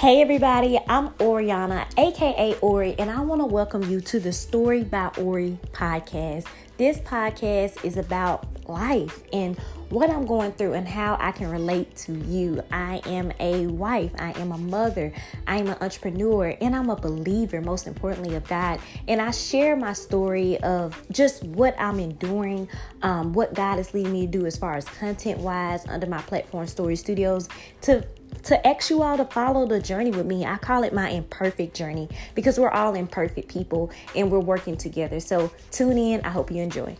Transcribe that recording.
Hey everybody, I'm Oriana, aka Ori, and I want to welcome you to the Story by Ori podcast. This podcast is about life and what I'm going through and how I can relate to you. I am a wife, I am a mother, I am an entrepreneur, and I'm a believer, most importantly, of God. And I share my story of just what I'm enduring, um, what God is leading me to do as far as content wise under my platform, Story Studios, to to ask you all to follow the journey with me. I call it my imperfect journey because we're all imperfect people and we're working together. So tune in. I hope you enjoy.